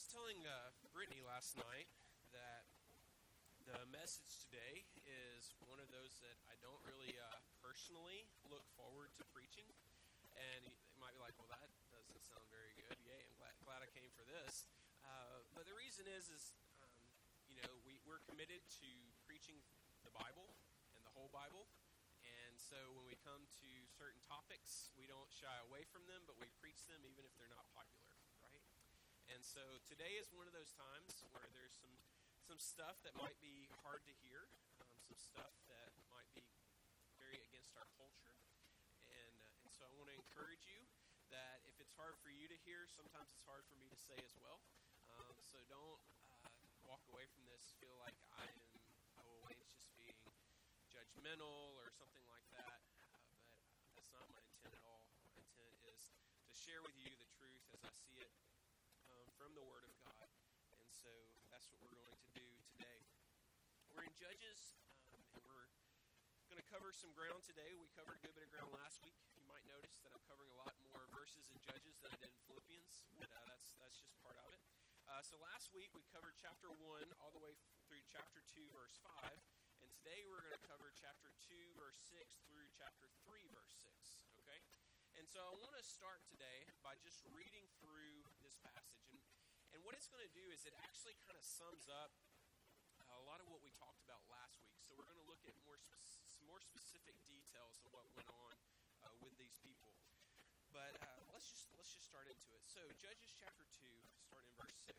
was telling uh, Brittany last night that the message today is one of those that I don't really uh, personally look forward to preaching. And it might be like, well, that doesn't sound very good. Yay, I'm glad, glad I came for this. Uh, but the reason is, is um, you know, we, we're committed to preaching the Bible and the whole Bible. And so when we come to certain topics, we don't shy away from them, but we preach them even if they're not popular? And so today is one of those times where there's some some stuff that might be hard to hear, um, some stuff that might be very against our culture, and uh, and so I want to encourage you that if it's hard for you to hear, sometimes it's hard for me to say as well. Um, so don't uh, walk away from this feel like I am Wayne's just being judgmental or something like that. Uh, but that's not my intent at all. My intent is to share with you the truth as I see it from the Word of God. And so that's what we're going to do today. We're in Judges, um, and we're going to cover some ground today. We covered a good bit of ground last week. You might notice that I'm covering a lot more verses in Judges than I did in Philippians, but uh, that's that's just part of it. Uh, so last week we covered chapter one all the way through chapter two, verse five. And Today we're going to cover chapter 2, verse 6 through chapter 3, verse 6. Okay? And so I want to start today by just reading through this passage. And, and what it's going to do is it actually kind of sums up a lot of what we talked about last week. So we're going to look at more some more specific details of what went on uh, with these people. But uh, let's just let's just start into it. So Judges chapter 2, starting in verse 6.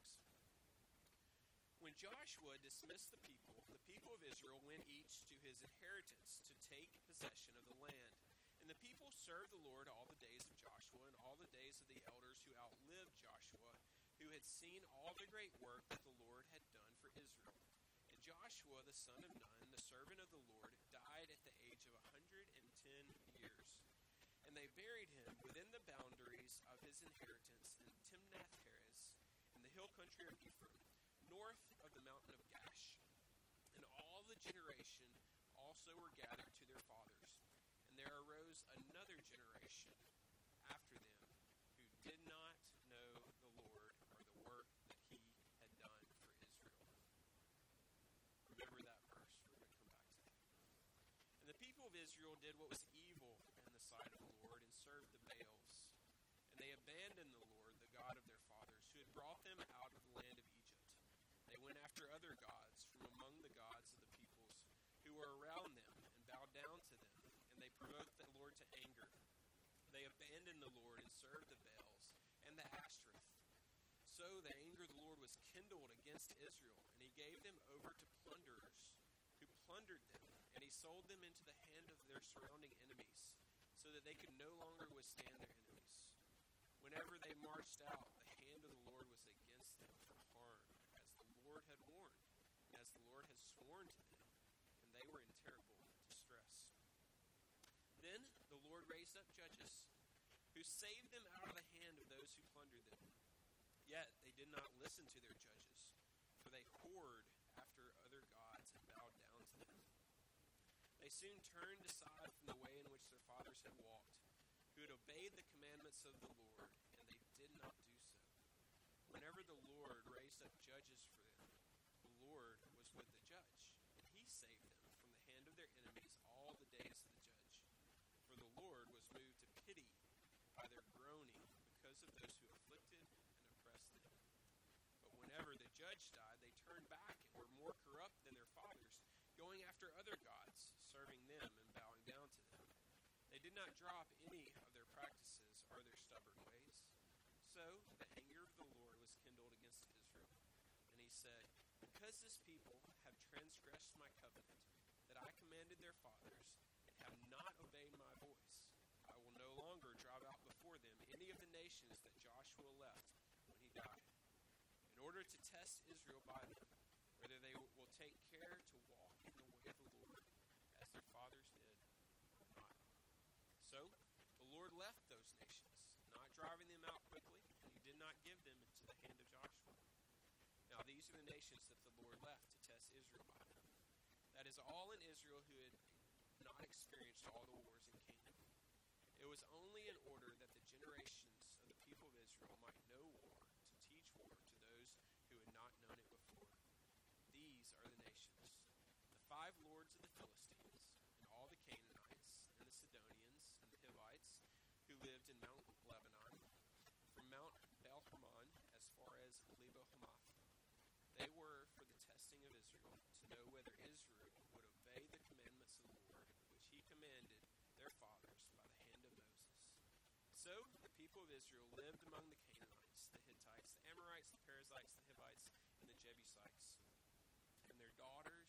When Joshua dismissed the people, the people of Israel went each to his inheritance to take possession of the land. And the people served the Lord all the days of Joshua and all the days of the elders who outlived Joshua, who had seen all the great work that the Lord had done for Israel. And Joshua, the son of Nun, the servant of the Lord, died at the age of a 110 years. And they buried him within the boundaries of his inheritance in Timnath Heres, in the hill country of Ephraim north of the mountain of Gaash. And all the generation also were gathered to their fathers. And there arose another generation after them who did not know the Lord or the work that he had done for Israel. Remember that verse. We're going to come back to that. And the people of Israel did what was evil in the sight of the Lord and served the Baals. And they abandoned the Lord, the God of their fathers, who had brought them out of the land of Egypt. They went after other gods from among the gods of the peoples who were around them and bowed down to them, and they provoked the Lord to anger. They abandoned the Lord and served the Baals and the Ashtoreth. So the anger of the Lord was kindled against Israel, and he gave them over to plunderers who plundered them, and he sold them into the hand of their surrounding enemies, so that they could no longer withstand their enemies. Whenever they marched out, the hand of the Lord was against them for harm, as the Lord had warned, as the Lord had sworn to them, and they were in terrible distress. Then the Lord raised up judges who saved them out of the hand of those who plundered them. Yet they did not listen to their judges, for they whored after other gods and bowed down to them. They soon turned aside from the way in which their fathers had walked, who had obeyed the commandments of the Lord, and they did not do so. Whenever the Lord raised up judges for them, the Lord was with the judge, and he saved them from the hand of their enemies all the days of the judge. For the Lord was moved to pity by their groaning because of those who afflicted and oppressed them. But whenever the judge died, they turned back and were more corrupt than their fathers, going after other gods, serving them and bowing down to them. They did not drop any of their practices or their stubborn ways. So the anger of the Lord was kindled against Israel. And he said, because this people have transgressed my covenant that I commanded their fathers, and have not obeyed my voice, I will no longer drive out before them any of the nations that Joshua left when he died, in order to test Israel by them, to the nations that the Lord left to test Israel by them. That is all in Israel who had not experienced all the wars in Canaan—it was only in order that the generations of the people of Israel might know war, to teach war to those who had not known it before. These are the nations the five lords of the Philistines, and all the Canaanites, and the Sidonians, and the Hivites, who lived in Mount They were for the testing of Israel, to know whether Israel would obey the commandments of the Lord, which he commanded their fathers by the hand of Moses. So the people of Israel lived among the Canaanites, the Hittites, the Amorites, the Perizzites, the Hivites, and the Jebusites. And their daughters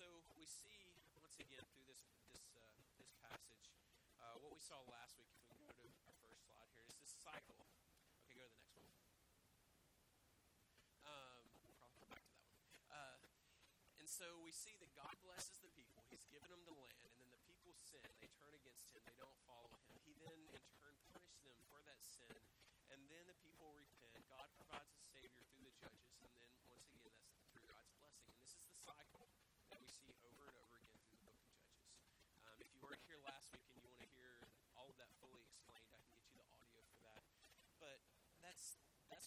so we see once again through this this uh, this passage uh, what we saw last week. If we go to our first slide here, is this cycle. Okay, go to the next one. Um, we'll probably come back to that one. Uh, and so we see that God blesses the people. He's given them the land, and then the people sin. They turn against Him. They don't follow Him. He then, in turn, punishes them for that sin, and then the people repent. God provides a Savior through the judges, and then once again, that's through God's blessing. And this is the cycle that we see over and over again through the book of Judges. Um, if you weren't here last week and you want to hear all of that fully explained, I can get you the audio for that. But that's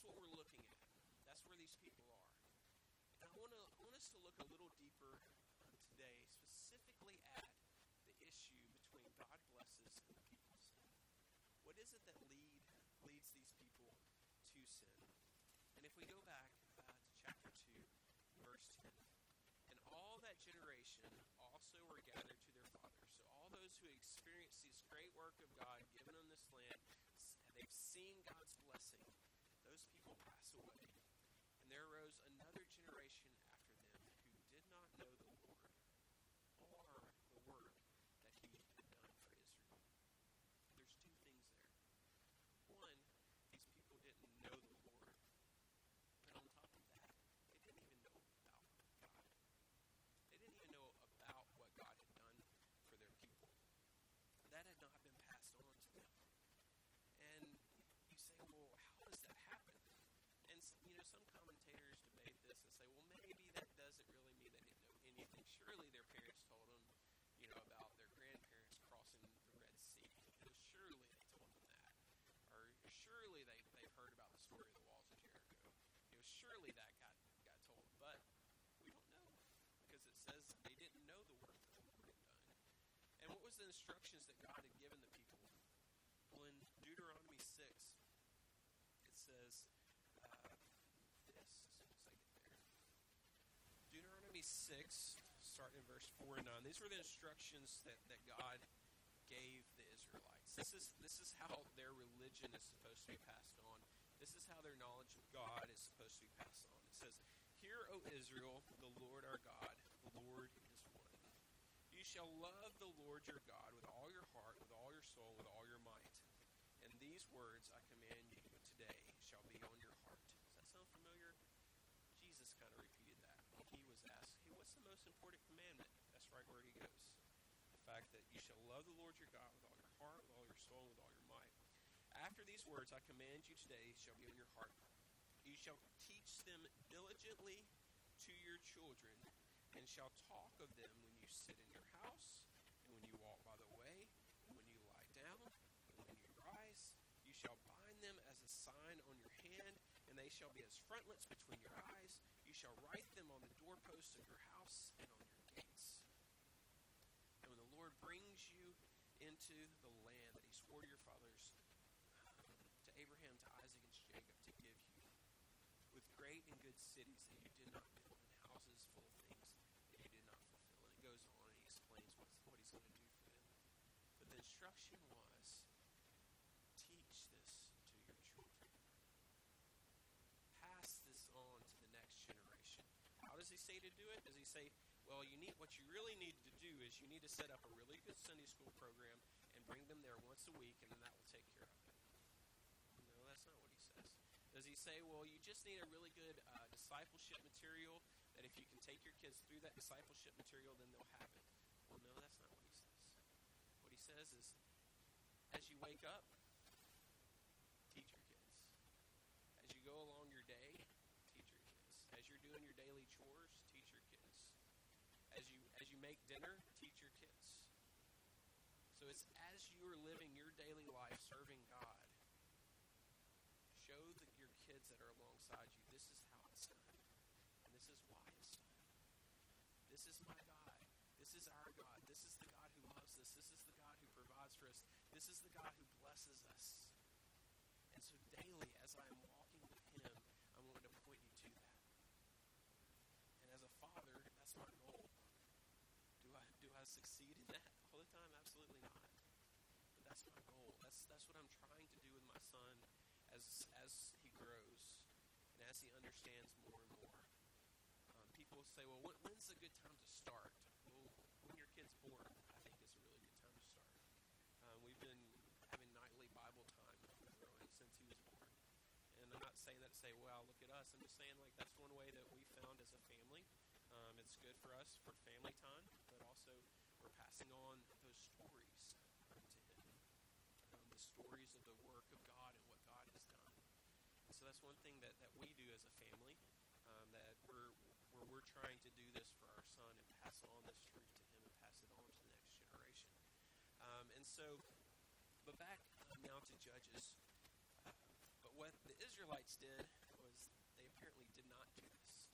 that's what we're looking at. That's where these people are. And I want to want us to look a little deeper today, specifically at the issue between God blesses and people sin. What is it that lead leads these people to sin? And if we go back uh, to chapter two, verse ten, and all that generation also were gathered to their father. So all those who experienced this great work of God, given them this land, they've seen God's blessing. Those people pass away. And there arose another generation after them who did not know the Lord or the work that he had done for Israel. There's two things there. One, these people didn't know the Lord. And on top of that, they didn't even know about God. They didn't even know about what God had done for their people. That had not been passed on to them. And you say, well, how does that happen? And s- you know, some commentators debate this and say, well, maybe that doesn't really mean they didn't know anything. Surely their parents told them, you know, about their grandparents crossing the Red Sea. You know, surely they told them that, or surely they they heard about the story of the walls of Jericho. You know, surely that got got told, but we don't know because it says they didn't know the work that the Lord had done. And what was the instructions that God had given the people? Well, in Deuteronomy six, it says uh, this. Deuteronomy six, starting in verse four and nine. These were the instructions that, that God gave the Israelites. This is this is how their religion is supposed to be passed on. This is how their knowledge of God is supposed to be passed on. It says, Hear, O Israel, the Lord our God, the Lord is one. You shall love the Lord your God with all your heart, with all your soul, with all your might. And these words I command you today shall be on your heart. Does that sound familiar? Jesus kind of repeated that when he was asked, Hey, what's the most important commandment? That's right where he goes. The fact that you shall love the Lord your God with all your heart, with all your soul, with all your might. After these words I command you today shall be on your heart. You shall teach them diligently to your children, and shall talk of them when you sit in your house, and when you walk by the way, and when you lie down, and when you rise. You shall bind them as a sign on your hand, and they shall be as frontlets between your eyes. You shall write them on the doorposts of your house and on your gates. And when the Lord brings you into the land that he swore to your fathers, to Abraham, to Isaac, and to Jacob, to give you, with great and good cities that you did not build, and houses full of things that you did not fulfill. And it goes on and he explains what he's going to do for them. But the instruction was teach this to your children. Pass this on to the next generation. How does he say to do it? Does he say, well, you need what you really need to do is you need to set up a really good Sunday school program and bring them there once a week, and then that will take care of it? No, that's not what he says. Does he say, well, you just need a really good uh, discipleship material that if you can take your kids through that discipleship material, then they'll have it? Well, no, that's not what he says. What he says is, as you wake up, teach your kids. As you go along your day, teach your kids. As you're doing your daily chores, make dinner, teach your kids. So it's as you are living your daily life serving God, show that your kids that are alongside you, this is how it's done. And this is why it's done. This is my God. This is our God. This is the God who loves us. This is the God who provides for us. This is the God who blesses us. And so daily, as I am succeed in that all the time? Absolutely not. But that's my goal. That's that's what I'm trying to do with my son as as he grows and as he understands more and more. Um, people say, "Well, when, when's a good time to start?" Well, when your kid's born, I think is a really good time to start. Um, we've been having nightly Bible time growing since he was born, and I'm not saying that to say, "Well, look at us." I'm just saying like that's one way that we found as a family. Um, it's good for us for family time, passing on those stories to him, um, the stories of the work of God and what God has done. And so that's one thing that, that we do as a family, um, that we're where we're trying to do this for our son and pass on this truth to him and pass it on to the next generation. Um, and so, but back uh, now to Judges. But what the Israelites did was they apparently did not do this.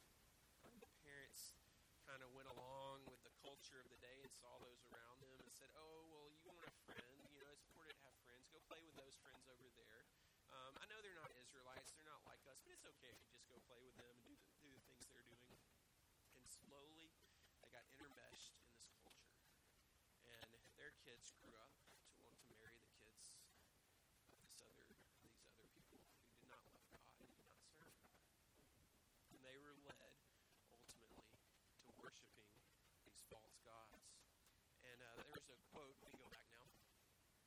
Um, the parents kind of went along with the culture of the day and saw those around them and said, "Oh, well, you want a friend? You know, it's important to have friends. Go play with those friends over there." Um, I know they're not Israelites; they're not like us, but it's okay if you just go play with them and do the, do the things they're doing. And slowly, they got intermeshed in this culture, and their kids grew up to want to marry the kids of this other these other people who did not love God and did not serve God, and they were led ultimately to worshiping these false gods. And uh, there was a quote. We can go back now.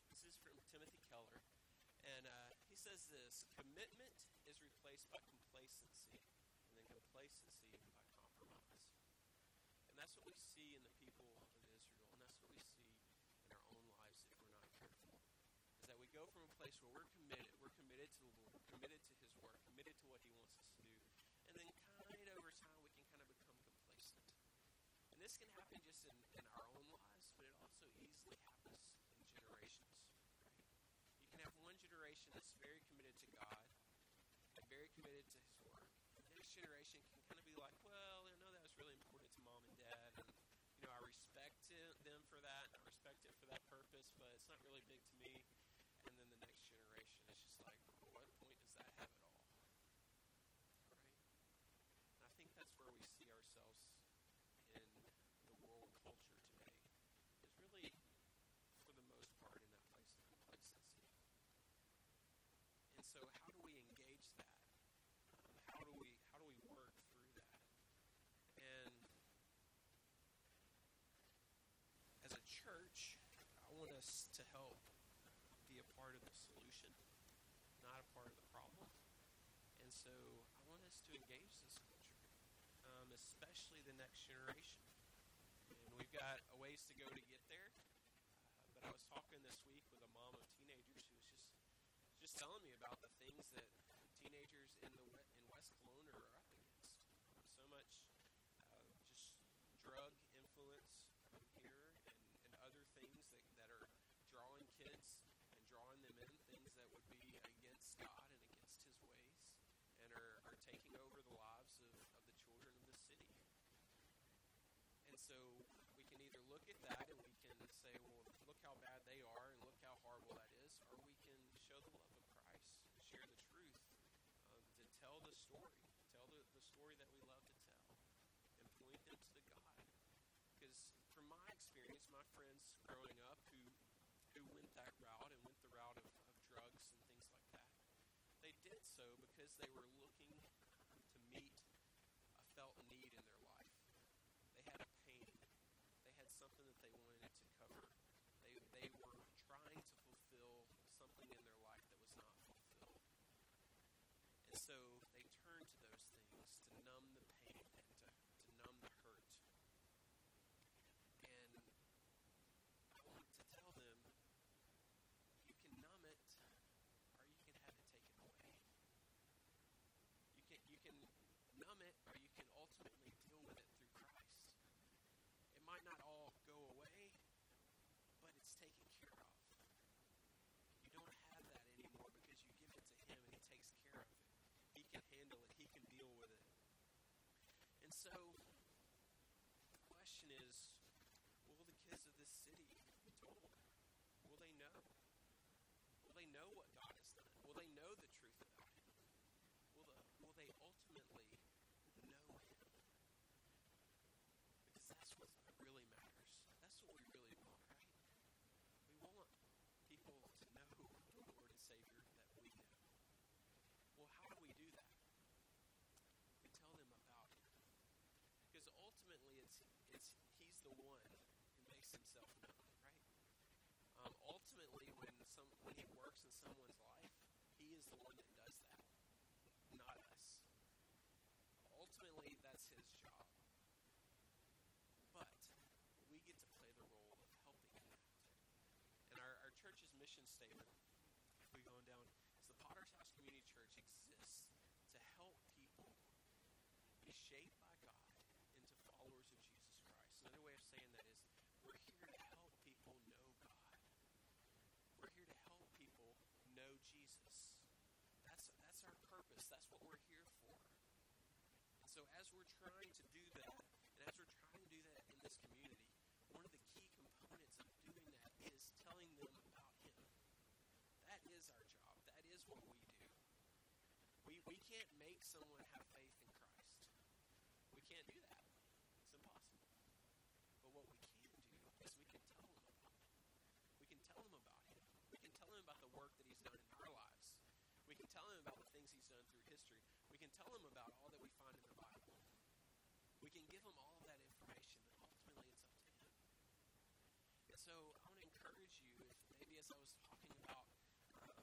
This is from Timothy Keller, and uh, he says this: "Commitment is replaced by complacency, and then complacency by compromise." And that's what we see in the people of Israel, and that's what we see in our own lives if we're not careful. Is that we go from a place where we're committed, we're committed to the Lord, committed to His work, committed to what He wants us to do, and then kind of over time we can kind of become complacent. And this can happen just in, in our own lives, but it also easily happens in generations. Can have one generation that's very committed to God and very committed to His work. The next generation can kind of be like, well, I know that was really important to mom and dad, and you know I respect them for that, and I respect it for that purpose, but it's not really big to me. And then the next generation is just like, well, what point does that have at all? Right? And I think that's where we see ourselves in the world culture today. Is really, for the most part, in that place of complacency. And so, how do we engage that? How do we how do we work through that? And as a church, I want us to help be a part of the solution, not a part of the problem. And so, I want us to engage this culture, um, especially the next generation. And we've got a ways to go to get there. Uh, but I was talking this week with a mom of teenagers who was just just telling me about the things that teenagers in the in West Kelowna are up against. So much uh, just drug influence here and, and other things that, that are drawing kids and drawing them in things that would be against God and against His ways and are, are taking over the lives of, of the children of the city. And so we can either look at that and we can say, well, look how bad they are and look how horrible that is, or we can show the love of Christ, share the truth, um, to tell the story, tell the, the story that we love to tell, and point them to the God. Because from my experience, my friends growing up who who went that route and went the route of, of drugs and things like that, they did so because they were looking to meet a felt need in their life. They had a pain. They had something that they wanted to cover. They, they were trying to fulfill something in their life that was not fulfilled. And so so the question is will the kids of this city be told? Will they know? Will they know what God has done? Will they know the truth about Him? Will, the, will they ultimately know Him? Because that's what really matters. That's what we really want, right? We want people to know the Lord and Savior It's he's the one who makes himself known, right? Um, ultimately, when some when he works in someone's life, he is the one that does that, not us. Ultimately, that's his job. But we get to play the role of helping him. And our, our church's mission statement, if we go down, is the Potter's House Community Church exists to help people be shaped saying that is we're here to help people know God. We're here to help people know Jesus. That's that's our purpose. That's what we're here for. And so as we're trying to do that, and as we're trying to do that in this community, one of the key components of doing that is telling them about Him. That is our job. That is what we do. We, we can't make someone have faith in Christ. We can't do that. It's impossible. But what we can do is we can tell them about Him. We can tell them about Him. We can tell them about the work that He's done in our lives. We can tell them about the things He's done through history. We can tell him about all that we find in the Bible. We can give them all of that information, but ultimately it's up to Him. And so I want to encourage you, if maybe as I was talking about um,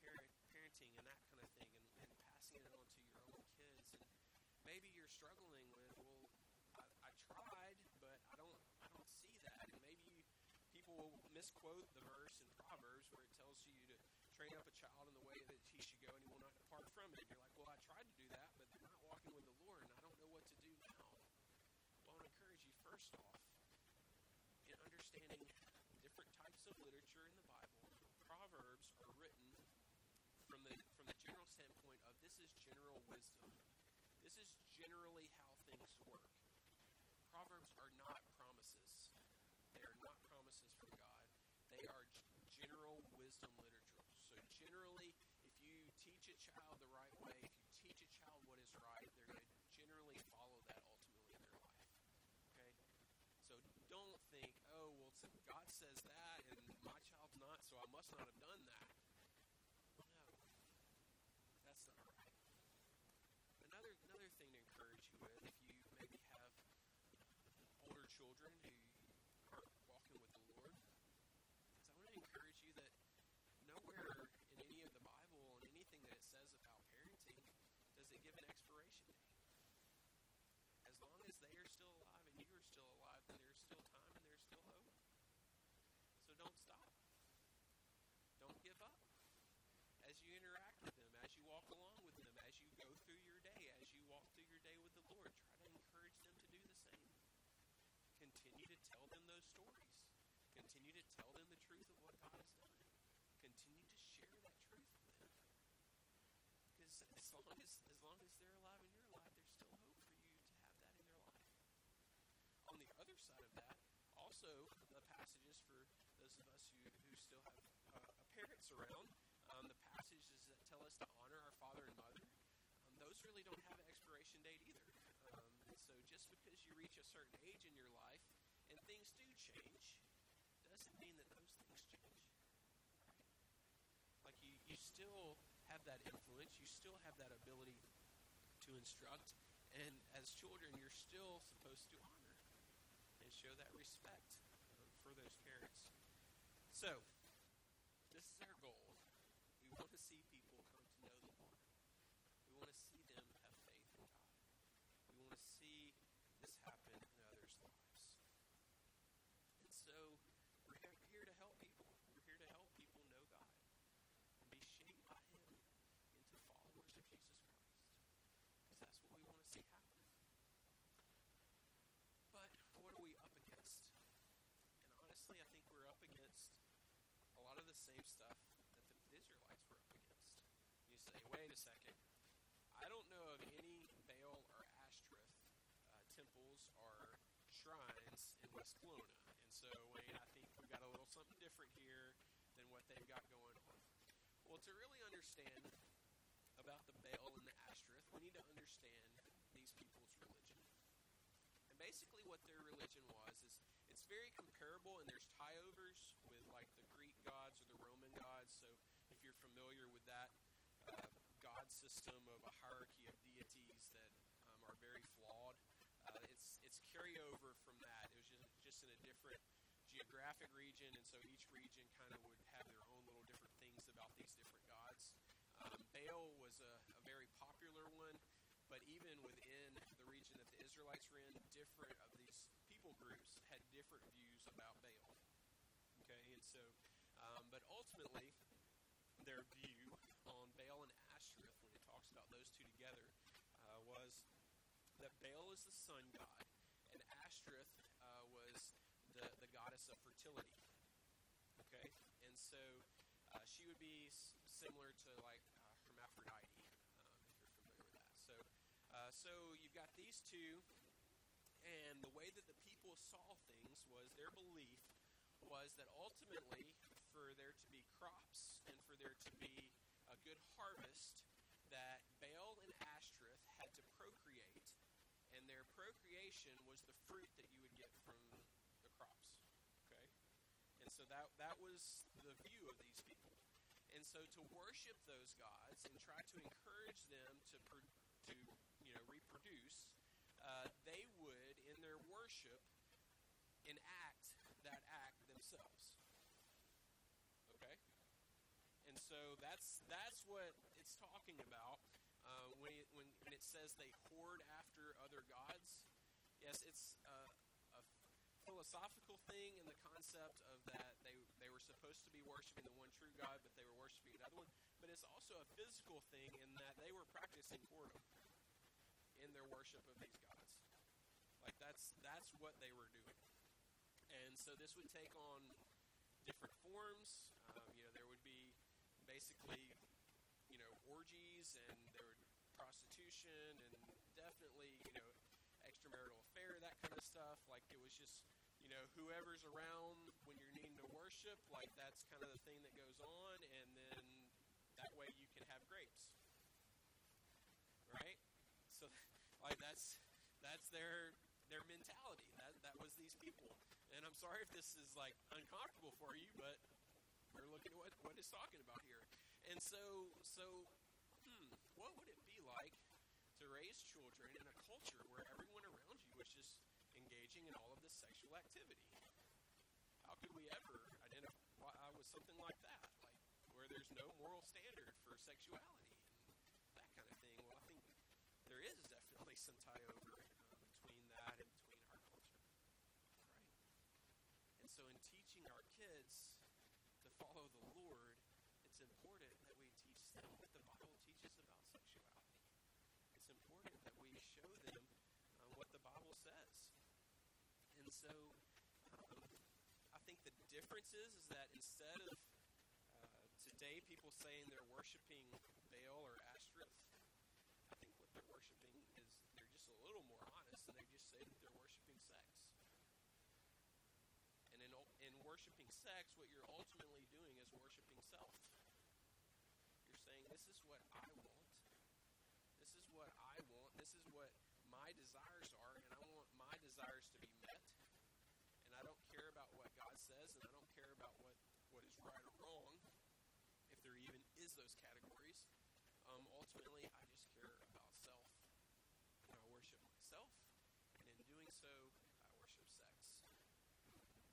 parent, parenting and that kind of thing, and, and passing it on to your own kids, and maybe you're struggling with, well, I, I tried, but I don't, I don't see that, and maybe people will misquote the verse in Proverbs where it tells you to train up a child in the way that he should go, and he will not depart from it. And you're like, well, I tried to do that, but they're not walking with the Lord, and I don't know what to do now. Well, I want to encourage you first off in understanding different types of literature in the Bible. Proverbs are written from the from the general standpoint of this is general wisdom. This is generally how things work. Proverbs are not promises. They are not promises from God. They are general wisdom literature. So generally, if you teach a child the right way, if you teach a child what is right, they're going to generally follow that ultimately in their life. Okay? So don't think, oh, well, so God says that, and my child's not, so I must not have done that. No, that's not right. Another another thing to encourage you with, if you maybe have older children who aren't walking with the Lord, is I want to encourage you that nowhere in any of the Bible and anything that it says about parenting does it give an expiration date. As long as they are still alive and you are still alive, then there's still time and there's still hope. So don't stop. Don't give up. As you interact with them, as you walk along with them, as you go through your day, as you walk through your day with the Lord, try to encourage them to do the same. Continue to tell them those stories. Continue to tell them the truth of what God has done. Continue to share that truth with them. Because as long as as long as they're alive and you're alive, there's still hope for you to have that in their life. On the other side of that, also the passages for those of us who, who still have uh, parents around, um, the passages that tell us to honor our father and mother, um, those really don't have an expiration date either. Um, so just because you reach a certain age in your life and things do change, doesn't mean that those things change. Like you, you still have that influence, you still have that ability to instruct, and as children, you're still supposed to honor and show that respect um, for those parents. So, this is our goal. We want to see people come to know the Lord. We want to see them have faith in God. We want to see this happen in others' lives. And so, we're he- here to help people. We're here to help people know God and be shaped by Him into followers of Jesus Christ. Because that's what we want to see happen. But what are we up against? And honestly, I think we're up against a lot of the same stuff that the Israelites were up against. You say, wait a second. I don't know of any Baal or Ashtoreth uh, temples or shrines in West Kelowna. And so, wait, I think we've got a little something different here than what they've got going on. Well, to really understand about the Baal and the Ashtoreth, we need to understand these people's religion. And basically, what their religion was is it's very comparable, and there's tie-overs with like the Greek gods or the Roman gods. So, if you're familiar with that uh, god system of a hierarchy of deities that um, are very flawed, uh, it's it's carryover from that. It was just just in a different geographic region, and so each region kind of would have their own little different things about these different gods. Um, Baal was a, a very popular one, but even within the region that the Israelites were in, different of these people groups had different views about Baal. Okay, and so, um, but ultimately, their view on Baal and Ashtoreth, when it talks about those two together, uh, was that Baal is the sun god, and Ashtoreth uh, was the, the goddess of fertility. Okay, and so uh, she would be s- similar to like uh, Hermaphrodite, um, if you're familiar with that. So, uh, so you've got these two, and the way that the people saw things was their belief was that ultimately, for there to be and for there to be a good harvest, that Baal and Ashtoreth had to procreate, and their procreation was the fruit that you would get from the crops. Okay, and so that that was the view of these people, and so to worship those gods and try to encourage them to to you know reproduce, uh, they would in their worship enact that act themselves. Okay? And so that's that's what it's talking about uh, when, it, when when it says they whored after other gods. Yes, it's uh, a philosophical thing in the concept of that they they were supposed to be worshiping the one true God, but they were worshiping another one. But it's also a physical thing in that they were practicing whoredom in their worship of these gods. Like that's that's what they were doing. And so this would take on different forms. Um, you know, there would be basically, you know, orgies and there would prostitution and definitely, you know, extramarital affair, that kind of stuff. Like it was just, you know, whoever's around when you're needing to worship, like that's kind of the thing that goes on, and then that way you can have grapes, right? So, like that's that's their their mentality. That that was these people. And I'm sorry if this is like uncomfortable for you, but we're looking at what, what it's. And so so hmm, what would it be like to raise children in a culture where everyone around you was just engaging in all of this sexual activity? How could we ever identify with something like that? Like where there's no moral standard for sexuality and that kind of thing. Well, I think there is definitely some tie over uh, between that and between our culture, right? And so, in teaching our kids to follow the Lord, it's important that we teach them what the Bible teaches about sexuality. It's important that we show them uh, what the Bible says. And so, um, I think the difference is, is that instead of uh, today people saying they're worshiping Baal or Ashtoreth, I think what they're worshiping is they're just a little more honest and they just say that they're worshiping sex. And in, in worshiping sex, what you're ultimately doing is worshiping self. You're saying, This is what I want. This is what I. This is what my desires are, and I want my desires to be met. And I don't care about what God says, and I don't care about what, what is right or wrong, if there even is those categories. Um, ultimately, I just care about self. And I worship myself, and in doing so, I worship sex.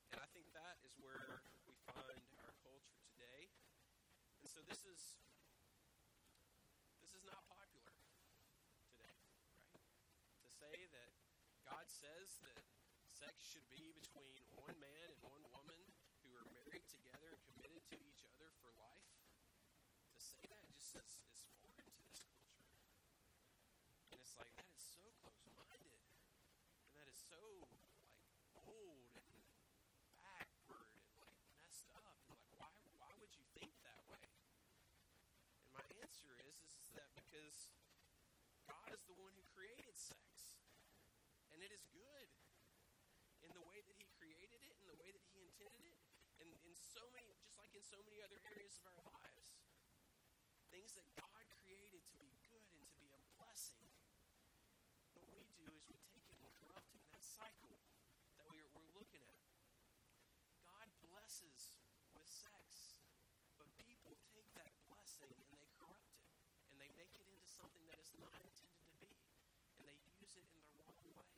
And I think that is where we find our culture today. And so this is this is not popular today, right? To say that God says that sex should be between one man and one woman who are married together and committed to each other for life. To say that just is, is foreign to this culture. And it's like that is so close-minded, and that is so like old and backward and like messed up. And like why why would you think that way? And my answer is is that because God is the one who created sex. And it is good in the way that he created it, in the way that he intended it, and in so many just like in so many other areas of our lives. Things that God created to be good and to be a blessing. What we do is we take it and corrupt it in that cycle that we're, we're looking at. God blesses with sex, but people take that blessing and they corrupt it, and they make it into something that is not intended to be, and they use it in the wrong way.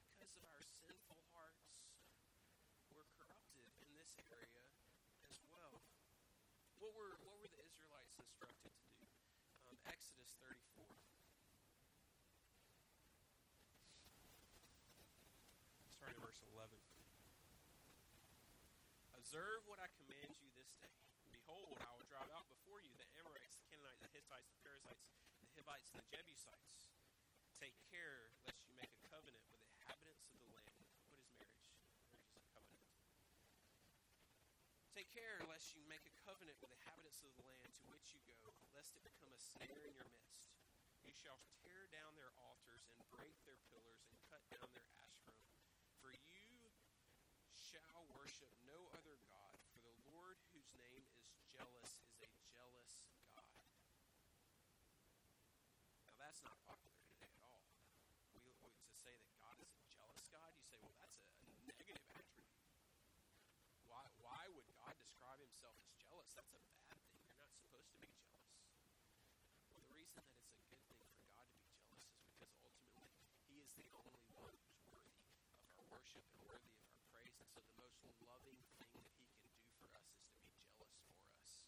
And because of our sinful hearts, we're corrupted in this area as well. what were what were the Israelites instructed to do? Um, Exodus 34. Starting in verse 11. Observe what I command you this day. Behold, I will drive out before you the Amorites, the Canaanites, the Hittites, the Perizzites, the Hivites, and the Jebusites. Take care lest you make a covenant with the inhabitants of the land. What is marriage? Marriage is a covenant. Take care lest you make a covenant with the inhabitants of the land to which you go, lest it become a snare in your midst. You shall tear down their altars and break their pillars and cut down their Asherim. For you shall worship no other God, for the Lord whose name is jealous is a jealous God. Now that's not popular today at all. We, we, to say that God is a jealous God, you say, well, that's a, a negative attribute. Why, why would God describe himself as jealous? That's a bad thing. You're not supposed to be jealous. Well, the reason that it's a good thing for God to be jealous is because ultimately He is the only one who's worthy of our worship and worthy of our praise. And so the most loving thing that He can do for us is to be jealous for us,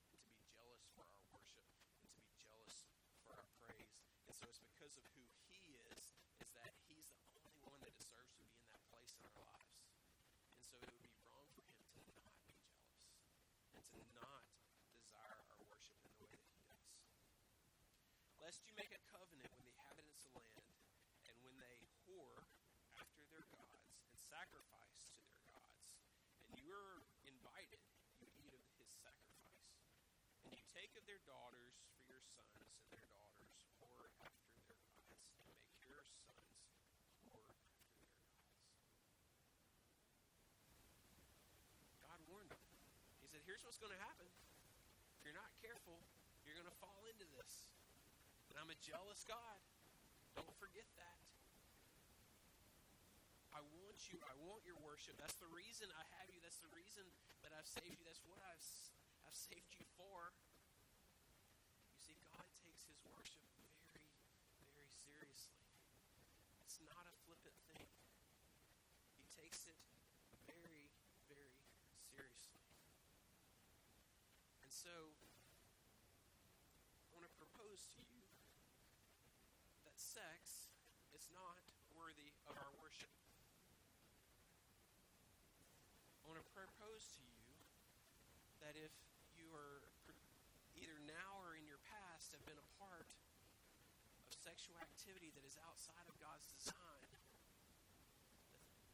and to be jealous for our worship, and to be jealous for our praise. And so it's because of who He is, is that He's the only one that deserves to be in that place in our lives. And so it would be wrong for Him to not be jealous and to not desire our worship in the way that He does. Lest you make a covenant with the inhabitants of the land, and when they whore after their gods and sacrifice to their gods, and you are invited, you eat of his sacrifice. And you take of their daughters for your sons, and their daughters whore after their gods, and make your sons whore after their gods. God warned them. He said, Here's what's going to happen. If you're not careful, you're going to fall into this. And I'm a jealous God. Don't forget that. I want you. I want your worship. That's the reason I have you. That's the reason that I've saved you. That's what I've, I've saved you for. You see, God takes his worship very, very seriously. It's not a flippant thing. He takes it very, very seriously. And so, I want to propose to you that sex is not worthy of our worship. I want to propose to you that if you are pr- either now or in your past have been a part of sexual activity that is outside of God's design,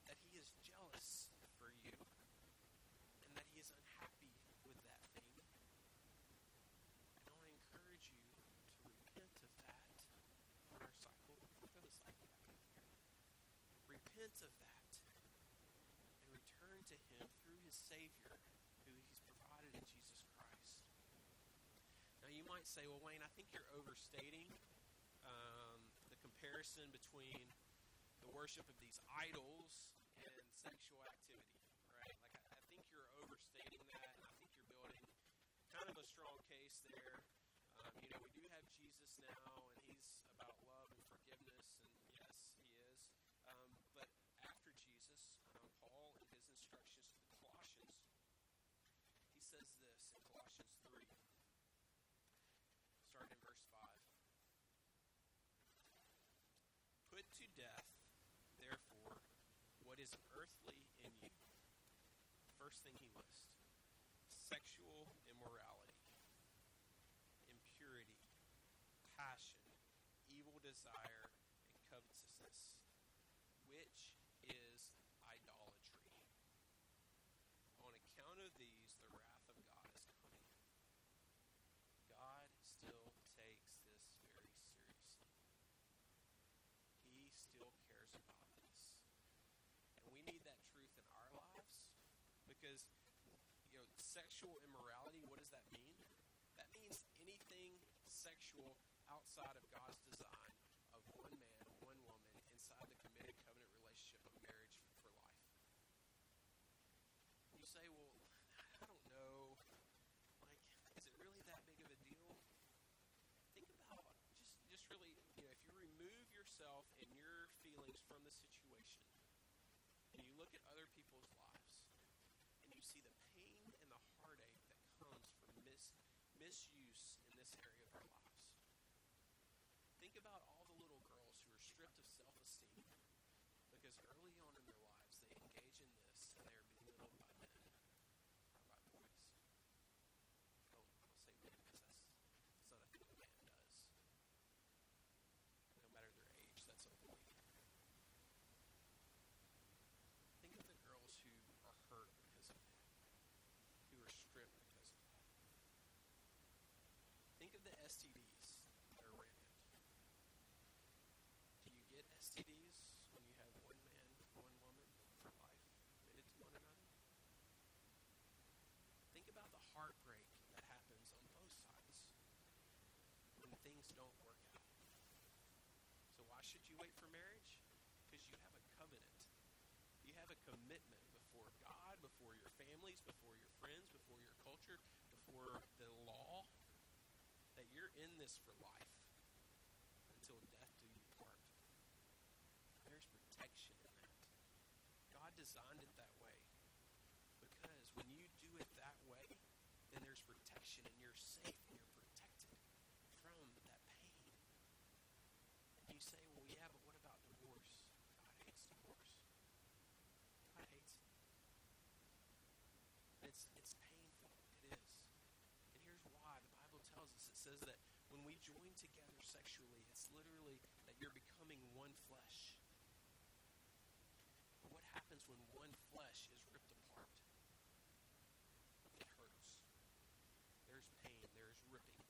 that, He is jealous for you and that He is unhappy with that thing. And I want to encourage you to repent of that on our cycle. Repent of that and return to Him through His Savior, who He's provided in Jesus Christ. Now, you might say, well, Wayne, I think you're overstating the comparison between the worship of these idols and sexual activity, right? Like, I, I think you're overstating that, I think you're building kind of a strong case there. Um, you know, we do have Jesus now, and he's about love and forgiveness, and yes, he is. Um, but after Jesus, um, Paul, in his instructions to the Colossians, he says this in Colossians 3, starting in verse 5. Put to death, therefore, what is earthly in you. First thing he lists sexual immorality, impurity, passion, evil desire, and covetousness, which is idolatry. On account of these, the wrath of God is coming. God still takes this very seriously. He still cares about this. And we need that truth in our lives because you know, sexual immorality, what does that mean? That means anything sexual outside of God's design of one man, one woman, inside the committed covenant relationship of marriage for life. You say, well, I don't know. Like, is it really that big of a deal? Think about just just really, you know, if you remove yourself and your feelings from the situation and you look at other people's lives and you see the pain and the heartache that comes misuse in this area of our lives. Think about all the little girls who are stripped of self esteem because early on in their lives they engage in this and they are belittled by men or by boys. Oh, I'll say men because that's, that's not a thing a man does. No matter their age, that's a boy. Think of the girls who are hurt because of that, who are stripped because of that. Think of the STDs that are rampant. Do you get STDs when you have one man, one woman for life committed to one another? Think about the heartbreak that happens on both sides when things don't work out. So, why should you wait for marriage? Because you have a covenant. You have a commitment before God, before your families, before your friends, before your culture, before the law, that you're in this for life until death do you part. There's protection in that. God designed it that way because when you do it that way, then there's protection and you're safe and you're protected from that pain. And you say, well, yeah, but what about divorce? God hates divorce. God hates it. It's, it's painful. It is. And here's why. The Bible tells us it says that when we join together sexually, it's literally that you're becoming one flesh. But what happens when one flesh is ripped apart? It hurts. There's pain. There's ripping.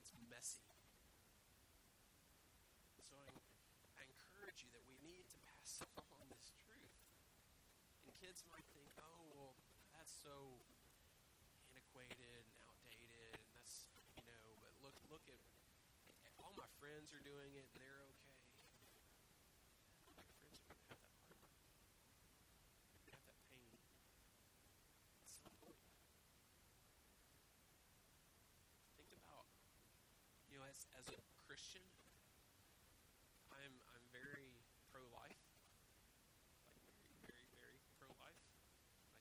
It's messy. So I, I encourage you that we need to pass along this truth. And kids might think, oh, well, that's so antiquated and outdated, and that's, you know, but look, look at all my friends are doing it, they're okay. My friends are going to have that heartbreak. They're going to have that pain at some point. Think about, you know, as, as a Christian, I'm I'm very pro life. Like very, very, very pro life.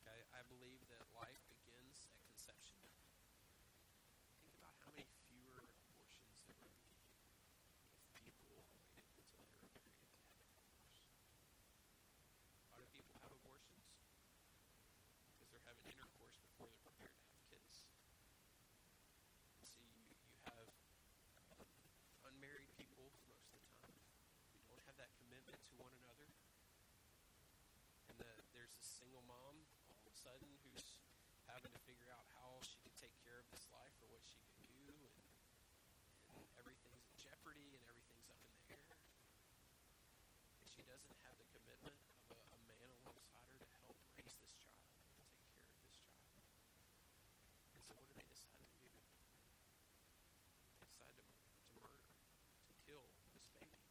Like I, I believe that life begins at conception. Think about how many fewer abortions there would be if people waited until they were married to have intercourse. Why do people have abortions? Because they're having intercourse before they're prepared to have kids. See, you, you have unmarried people most of the time who don't have that commitment to one another. And the, there's this single mom all of a sudden who's having to figure out how she can take care of this life or what she can do, and, and everything's in jeopardy and everything's up in the air. And she doesn't have the commitment of a, a man alongside her to help raise this child, to take care of this child. And so, what do they decide to do? They decide to, to murder, to kill this baby.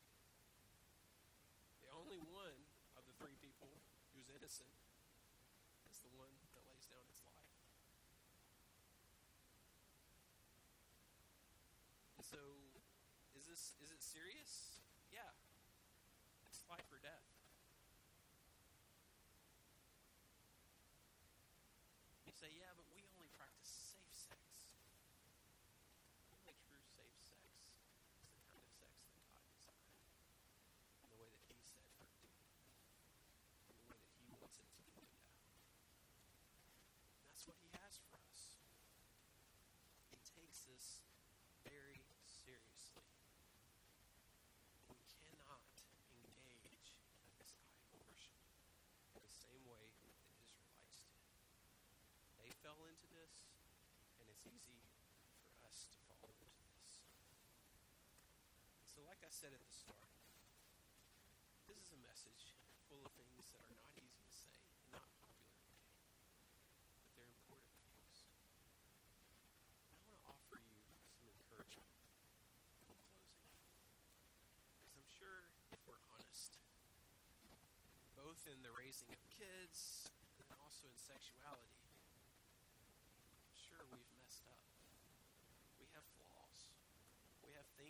The only one of the three people who's innocent is the one that lays down its life. And so, is this is it serious? Yeah. It's life or death. You say, yeah, but we only practice safe sex. Only true safe sex is the kind of sex that God designed, in the way that He said for it to be, in the way that He wants it to be lived out. And that's what He has for us. He takes this very seriously. We cannot engage in this idol worship in the same way that the Israelites did. They fell into this, and it's easy for us to fall into this. And so, like I said at the start, this is a message full of things that are not easy to say not popular today, but they're important things. I want to offer you some encouragement in closing. Because I'm sure if we're honest, both in the raising of kids and also in sexuality,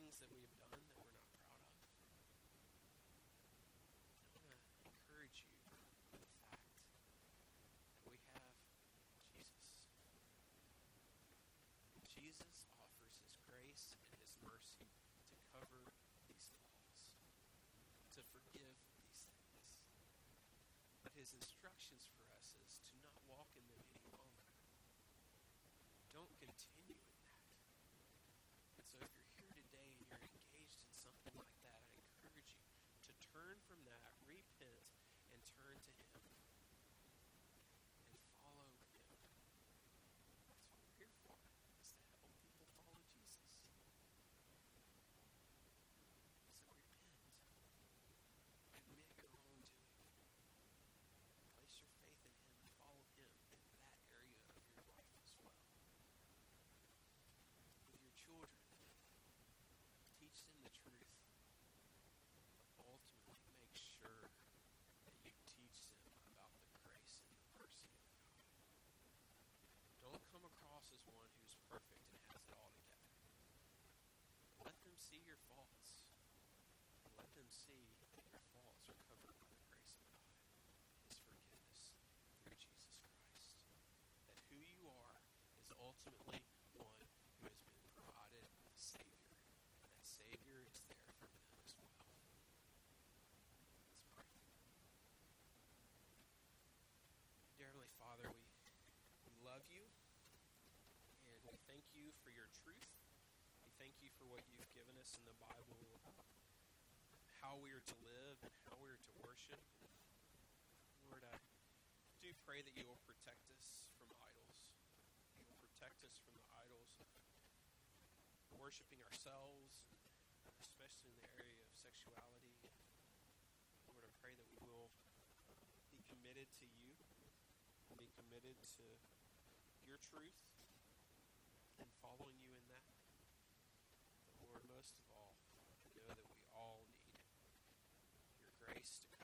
things that we have done that we're not proud of. I want to encourage you with the fact that we have Jesus. Jesus offers his grace and his mercy to cover these flaws, to forgive these things. But his instructions for us is to not walk in them any longer. Don't continue in that. And so if you're you for your truth. We thank you for what you've given us in the Bible about how we are to live and how we are to worship. Lord, I do pray that you will protect us from idols. You will protect us from the idols of worshiping ourselves, especially in the area of sexuality. Lord, I pray that we will be committed to you, be committed to your truth, and following you in that. But Lord, most of all, know that we all need your grace to